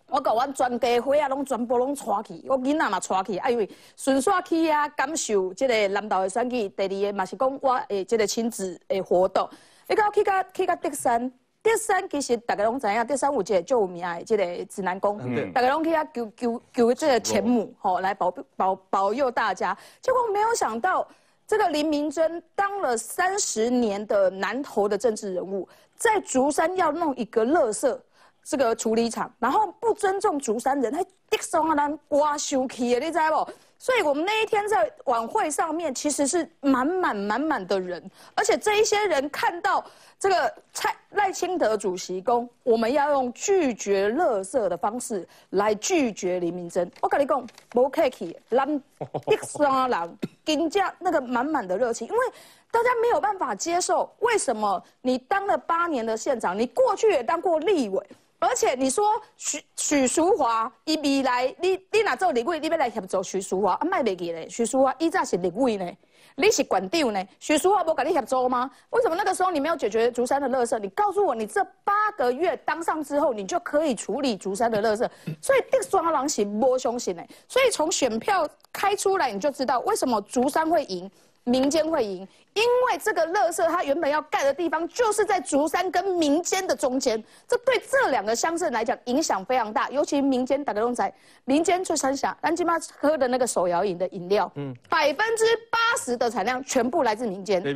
我甲阮全家伙啊，拢全部拢带去，我囡仔嘛带去，啊因为顺续去啊，感受这个南投的选举。第二个嘛是讲我诶，这个亲子诶活动。你讲去到去到德山，第三其实大家拢知影，第三有一个就有名的这个指南宫，大家拢去遐求求求这个钱母吼来保保保佑大家。结果没有想到，这个林明珍当了三十年的南投的政治人物，在竹山要弄一个垃圾这个处理厂，然后不尊重竹山人，还滴松啊人刮生气的，你知不？所以我们那一天在晚会上面，其实是满满满满的人，而且这一些人看到这个蔡赖清德主席公，我们要用拒绝乐色的方式来拒绝林明真。我跟你讲，不客气，蓝 一双人更加那个满满的热情，因为大家没有办法接受，为什么你当了八年的县长，你过去也当过立委？而且你说许许淑华，伊未来你你哪做立委，你要来协助许淑华，啊，卖袂记咧。许淑华伊早是立委呢，你是馆长呢，许淑华无跟你协助吗？为什么那个时候你没有解决竹山的垃圾？你告诉我，你这八个月当上之后，你就可以处理竹山的垃圾？所以这双狼是摸凶型呢。所以从选票开出来，你就知道为什么竹山会赢。民间会赢，因为这个乐色它原本要盖的地方就是在竹山跟民间的中间，这对这两个乡镇来讲影响非常大。尤其民间打个龙仔，民间最山下，咱今妈喝的那个手摇饮的饮料，嗯，百分之八十的产量全部来自民间。对，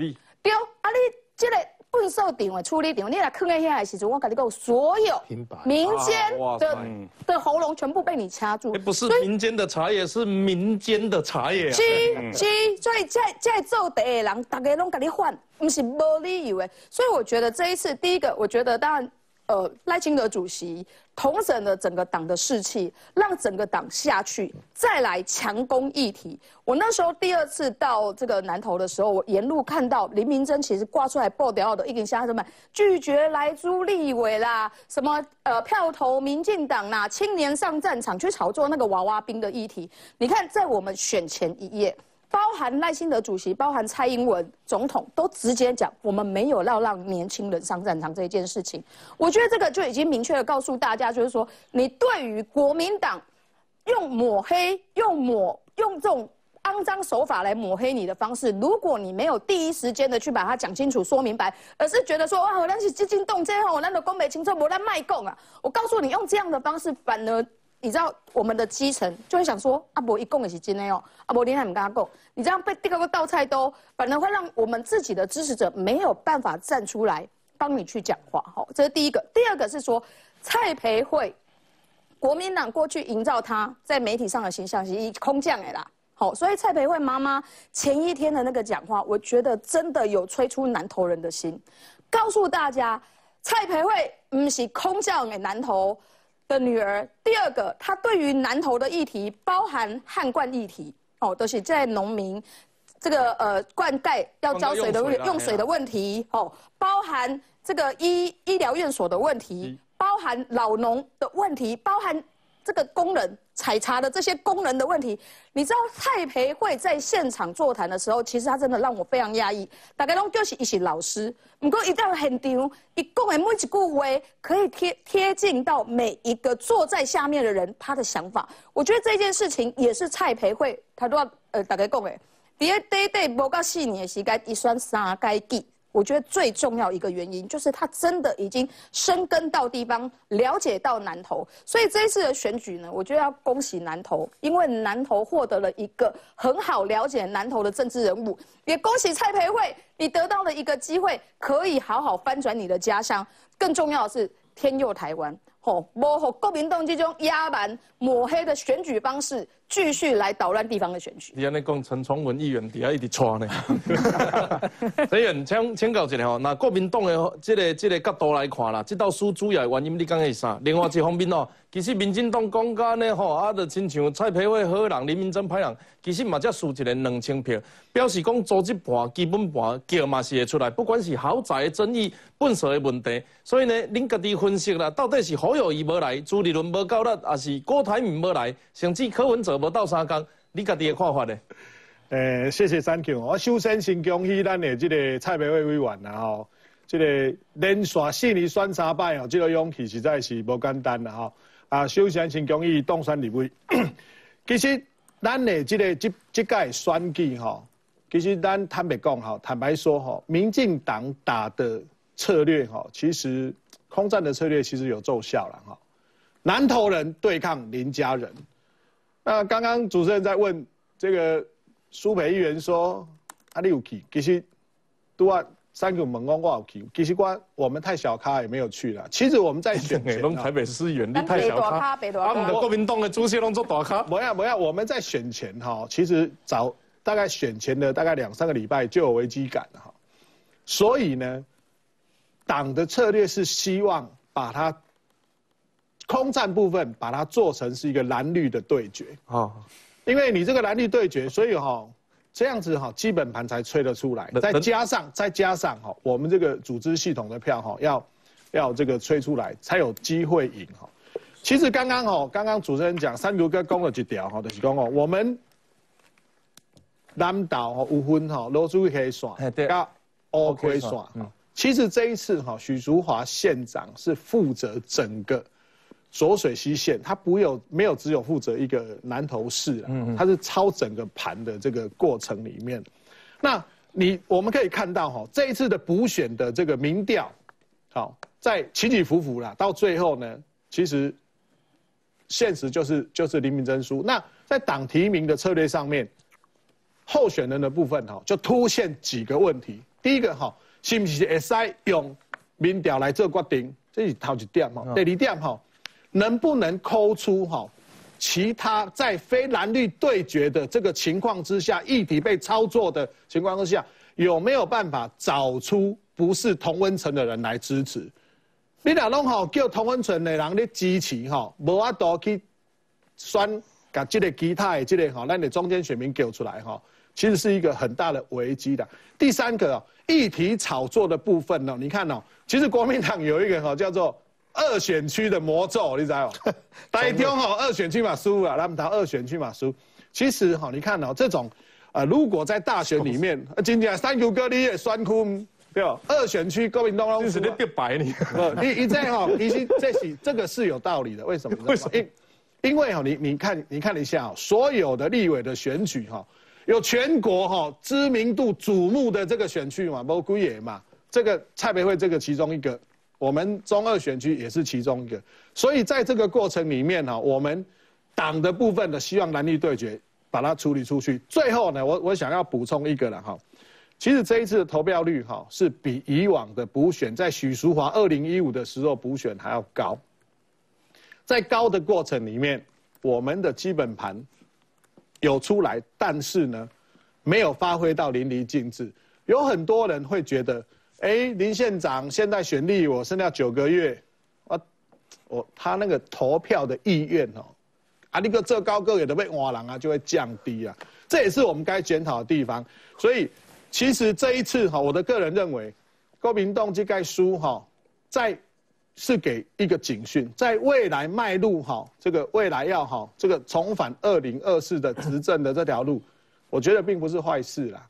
啊，你这个。粪扫场的处理场，你来坑在遐的时阵，我跟你讲，所有民间的的喉咙全部被你掐住。
不是民间的茶叶，是民间的茶叶。
是是，所以在在做地的人，大家拢跟你换，不是无理由的。所以我觉得这一次，第一个，我觉得当然。呃，赖清德主席统整了整个党的士气，让整个党下去，再来强攻议题。我那时候第二次到这个南投的时候，我沿路看到林明珍其实挂出来爆掉的一根虾什么拒绝来朱立伟啦，什么呃票投民进党啦，青年上战场去炒作那个娃娃兵的议题。你看，在我们选前一夜。包含赖清德主席，包含蔡英文总统，都直接讲，我们没有要让年轻人上战场这一件事情。我觉得这个就已经明确的告诉大家，就是说，你对于国民党用抹黑、用抹、用这种肮脏手法来抹黑你的方式，如果你没有第一时间的去把它讲清楚、说明白，而是觉得说，哇，我那是激进动这样，我那个公美清楚，我在卖供啊，我告诉你，用这样的方式，反而。你知道我们的基层就会想说，阿伯一共也是真的哦，阿伯你还唔跟他讲，你这样被第二个倒菜都，反而会让我们自己的支持者没有办法站出来帮你去讲话，好，这是第一个。第二个是说，蔡培慧，国民党过去营造他在媒体上的形象是以空降的啦，好，所以蔡培慧妈妈前一天的那个讲话，我觉得真的有吹出南投人的心，告诉大家，蔡培慧唔是空降的南投。的女儿，第二个，他对于南投的议题，包含旱灌议题，哦，都是在农民这个呃灌溉要浇水的用水的问题，哦，包含这个医医疗院所的问题，包含老农的问题，包含。这个工人采茶的这些工人的问题，你知道蔡培慧在现场座谈的时候，其实他真的让我非常压抑。大家都就是一些老师，不过一到现场，一讲的每一句话可以贴贴近到每一个坐在下面的人他的想法。我觉得这件事情也是蔡培慧他都要呃大家讲的，第一第一对无到四年的时间，一算三该记。我觉得最重要一个原因就是他真的已经深耕到地方，了解到南投，所以这一次的选举呢，我觉得要恭喜南投，因为南投获得了一个很好了解南投的政治人物，也恭喜蔡培慧，你得到了一个机会，可以好好翻转你的家乡，更重要的是天佑台湾。吼，无和国民党这种压蛮抹黑的选举方式继续来捣乱地方的选举。
你安尼讲，陈崇文议员底下一直抓呢。陈议员，请请教一下吼，那国民党的这个这个角度来看啦，这道书主要原因你讲的是啥？另外一方面哦。其实民进党讲干呢吼，啊，就亲像蔡培慧好人，林明珍歹人，其实嘛才输一个两千票，表示讲组织盘、基本盘叫嘛是会出来，不管是豪宅的争议、本色的问题，所以呢，恁家己分析啦，到底是侯友谊无来，朱立伦无够力，还是郭台铭无来，甚至柯文哲无到三工，你家己的看法呢？
诶，谢谢 Thank you，我首先先恭喜咱的这个蔡培慧委员啦吼，这个连续四年选三摆哦，这个勇气实在是无简单啦吼。啊，首先先讲伊当选立委。其实咱的这个这这届选举吼，其实咱坦白讲吼，坦白说吼，民进党打的策略吼，其实空战的策略其实有奏效了哈。南投人对抗林家人，那刚刚主持人在问这个苏培议员说，啊你有去？其实都啊三个门工我有去，其实我我们太小咖也没有去了。其实我们在选 前，
台北市议员你太小咖，他们的国民党的主席拢做大咖。
不要不要，我们在选前哈，其实早大概选前的大概两三个礼拜就有危机感了哈。所以呢，党的策略是希望把它空战部分把它做成是一个蓝绿的对决啊，因为你这个蓝绿对决，所以哈这样子哈基本盘才吹得出来，再加上再加上哈我们这个组织系统的票哈要要这个吹出来才有机会赢哈。其实刚刚哈刚刚主持人讲三如哥攻了几条哈就是讲哦我们南岛哈五分哈罗珠可以耍，对。OK 耍，其实这一次哈，许淑华县长是负责整个浊水溪县，它不有没有只有负责一个南投市嗯，它是超整个盘的这个过程里面。那你我们可以看到哈，这一次的补选的这个民调，好在起起伏伏啦，到最后呢，其实现实就是就是林明珍输。那在党提名的策略上面，候选人的部分哈，就凸现几个问题。第一个哈，是不是会使用民调来做决定？这是头一点哈。第二点哈，能不能抠出哈，其他在非蓝绿对决的这个情况之下，议题被操作的情况之下，有没有办法找出不是同温层的人来支持？你若弄好叫同温层的人咧支持哈，无阿多去选，把这个其他的这个哈，咱的中间选民叫出来哈。其实是一个很大的危机的。第三个议题炒作的部分呢，你看哦，其实国民党有一个哈叫做二选区的魔咒，你知道吗？大家听好，二选区嘛输啊，他们谈二选区嘛输。其实哈，你看哦，这种呃，如果在大选里面，今天三九哥你也酸哭对吧？二选区国民党
就是你 变白你。
你你这哈，你是这是这个是有道理的。为什么？为什么？因因为哈，你你看你看一下所有的立委的选举哈。有全国哈知名度瞩目的这个选区嘛，包括也嘛，这个蔡培慧这个其中一个，我们中二选区也是其中一个，所以在这个过程里面哈，我们党的部分的希望蓝绿对决把它处理出去。最后呢，我我想要补充一个了哈，其实这一次的投票率哈是比以往的补选在许淑华二零一五的时候补选还要高，在高的过程里面，我们的基本盘。有出来，但是呢，没有发挥到淋漓尽致。有很多人会觉得，哎，林县长现在选立我剩下九个月，我我他那个投票的意愿哦，啊，那个这高个也都被瓦郎啊，就会降低啊。这也是我们该检讨的地方。所以，其实这一次哈，我的个人认为，郭明栋这该输哈，在。是给一个警讯，在未来迈入哈这个未来要哈这个重返二零二四的执政的这条路，我觉得并不是坏事啦。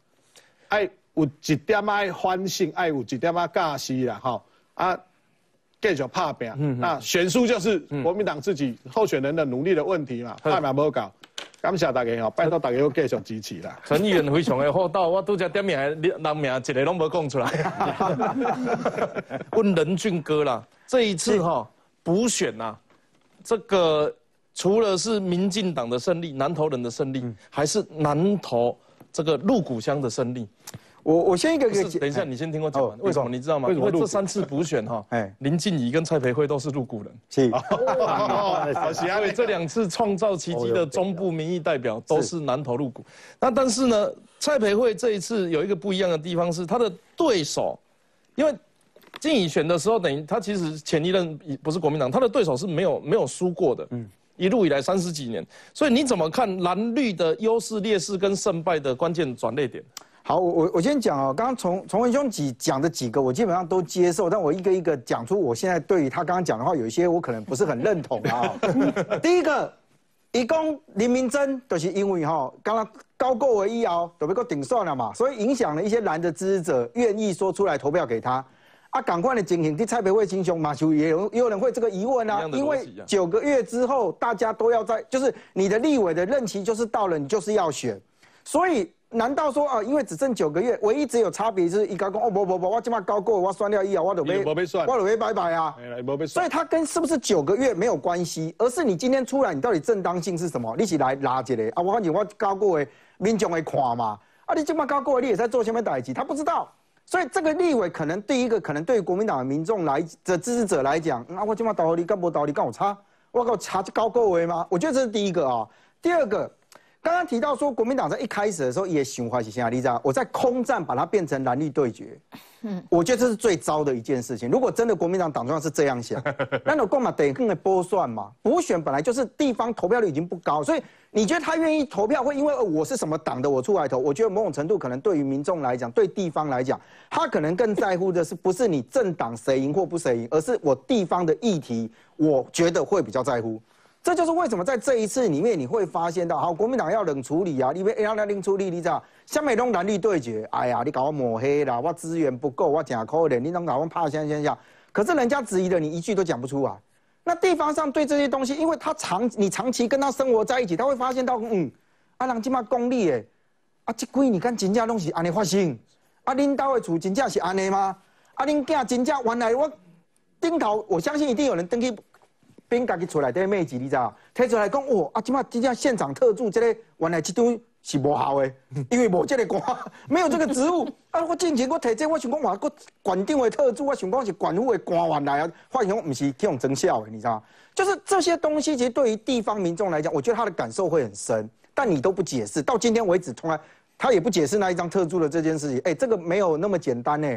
哎有一点爱欢庆，爱有一点爱尬戏啦吼啊，继续拍拼。那选书就是国民党自己候选人的努力的问题嘛，拍嘛无搞。感谢大家哦，拜托大家要继续支持啦。
陈议员非常的厚道，我拄则点名，人名一个拢无讲出来。问任俊哥啦，这一次哈补选呐，这个除了是民进党的胜利，南投人的胜利，还是南投这个鹿谷乡的胜利。
我我先一个，
等一下，你先听我讲完。为什么你知道吗？因为这三次补选哈，哎，林静怡跟蔡培慧都是入股人。
是。
好喜因为这两次创造奇迹的中部民意代表都是南投入股。那但是呢，蔡培慧这一次有一个不一样的地方是，他的对手，因为静怡选的时候，等于他其实前一任不是国民党，他的对手是没有没有输过的。嗯。一路以来三十几年，所以你怎么看蓝绿的优势劣势跟胜败的关键转捩点？
好，我我我先讲哦，刚刚从从文兄几讲的几个，我基本上都接受，但我一个一个讲出，我现在对于他刚刚讲的话，有一些我可能不是很认同啊。第一个，一共林明珍都是因为哈，刚刚高过为一哦，都被个顶算了嘛，所以影响了一些蓝的支持者愿意说出来投票给他。啊，赶快的进行，替蔡培慧英雄马修也有也有人会这个疑问啊，因为九个月之后大家都要在，就是你的立委的任期就是到了，你就是要选，所以。难道说啊，因为只剩九个月，唯一只有差别是一高讲哦不不不，我今嘛高过，我算掉一啊我都
没没算，
我都没拜拜啊。所以它跟是不是九个月没有关系，而是你今天出来，你到底正当性是什么？你是来拉一个啊？我反正我高过的民众会看嘛。啊，你今嘛高过，你也在做什么代志？他不知道。所以这个立委可能第一个，可能对国民党的民众来的支持者来讲，啊，我今嘛道理干不道理跟我差，我跟我差高过位吗？我觉得这是第一个啊。第二个。刚刚提到说，国民党在一开始的时候也喜欢写下立章，我在空战把它变成蓝绿对决。嗯，我觉得这是最糟的一件事情。如果真的国民党党中央是这样想，那我干嘛得更的拨算嘛？补选本来就是地方投票率已经不高，所以你觉得他愿意投票会因为我是什么党的我出来投？我觉得某种程度可能对于民众来讲，对地方来讲，他可能更在乎的是不是你政党谁赢或不谁赢，而是我地方的议题，我觉得会比较在乎。这就是为什么在这一次里面你会发现到，好，国民党要冷处理啊，你边要冷处理，你知道？下面拢蓝绿对决，哎呀，你搞抹黑啦，我资源不够，我假可怜，你拢搞我怕现现象。可是人家质疑的，你一句都讲不出来。那地方上对这些东西，因为他长你长期跟他生活在一起，他会发现到，嗯，啊，人今嘛功利诶，啊，这鬼你看真正拢是安尼发生，啊，领导的厝真正是安尼吗？啊，恁囝真正原来我顶头，我相信一定有人登记。边家己出来的妹子，你知道？提出来讲，哦，啊，今嘛今天现场特助，这个原来这张是无效的，因为无这个官，没有这个职务。啊，我进前我提这，我想讲话，我馆长的特助，我想讲是管府的官员来啊，发现不是这种真效的，你知道？就是这些东西，其实对于地方民众来讲，我觉得他的感受会很深。但你都不解释，到今天为止，从来他也不解释那一张特助的这件事情。哎，这个没有那么简单呢。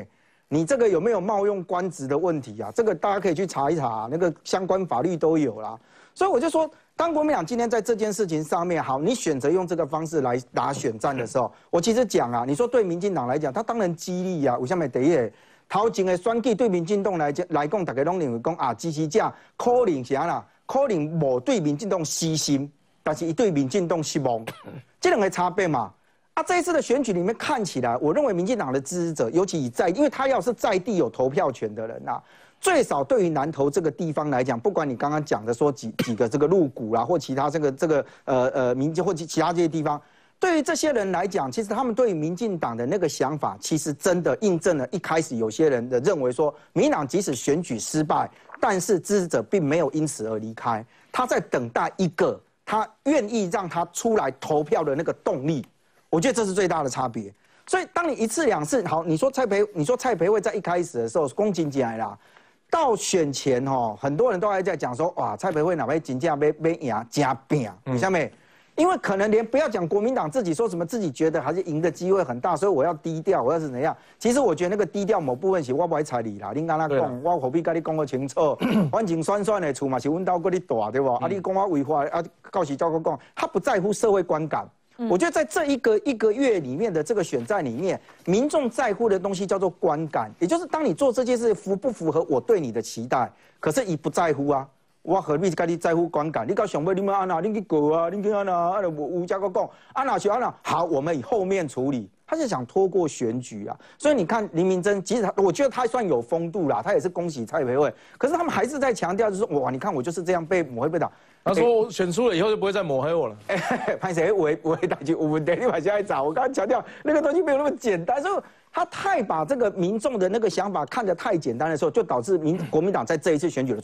你这个有没有冒用官职的问题啊？这个大家可以去查一查，那个相关法律都有啦。所以我就说，当国民党今天在这件事情上面，好，你选择用这个方式来打选战的时候，我其实讲啊，你说对民进党来讲，他当然激励啊。我下面第一，头前的选举对民进党来讲来讲，大家拢认为讲啊，支持者可能是啊啦，可能无对民进党私心，但是一对民进党失望，这两个差别嘛。啊，这一次的选举里面看起来，我认为民进党的支持者，尤其以在，因为他要是在地有投票权的人呐，最少对于南投这个地方来讲，不管你刚刚讲的说几几个这个入股啦，或其他这个这个呃呃民间或其其他这些地方，对于这些人来讲，其实他们对于民进党的那个想法，其实真的印证了一开始有些人的认为说，民党即使选举失败，但是支持者并没有因此而离开，他在等待一个他愿意让他出来投票的那个动力。我觉得这是最大的差别，所以当你一次两次好，你说蔡培，你说蔡培慧在一开始的时候恭敬进来啦，到选前哦，很多人都还在讲说哇，蔡培慧哪位金价被被赢加饼，你下面，因为可能连不要讲国民党自己说什么，自己觉得还是赢的机会很大，所以我要低调，我要是怎样？其实我觉得那个低调某部分是我不会睬你啦，你刚刚讲，我何必跟你讲个清楚？反正算算的厝嘛是阮兜过你大对不？啊，你讲我违法啊，到时照个讲，他不在乎社会观感。我觉得在这一个一个月里面的这个选战里面，民众在乎的东西叫做观感，也就是当你做这件事符不符合我对你的期待，可是你不在乎啊，我何必跟你在乎观感？你搞想问你们安娜，你去搞啊，你去安娜，安娜我吴家哥讲，安娜去安娜，好，我们以后面处理。他是想拖过选举啊，所以你看林明珍，即使他我觉得他算有风度啦，他也是恭喜蔡培慧，可是他们还是在强调，就是哇，你看我就是这样被抹黑被打。
他说我选输了以后就不会再抹黑我了。
哎，潘谁我我打击我们等你把现在找，我刚刚强调那个东西没有那么简单，所以他太把这个民众的那个想法看得太简单的时候，就导致民国民党在这一次选举的。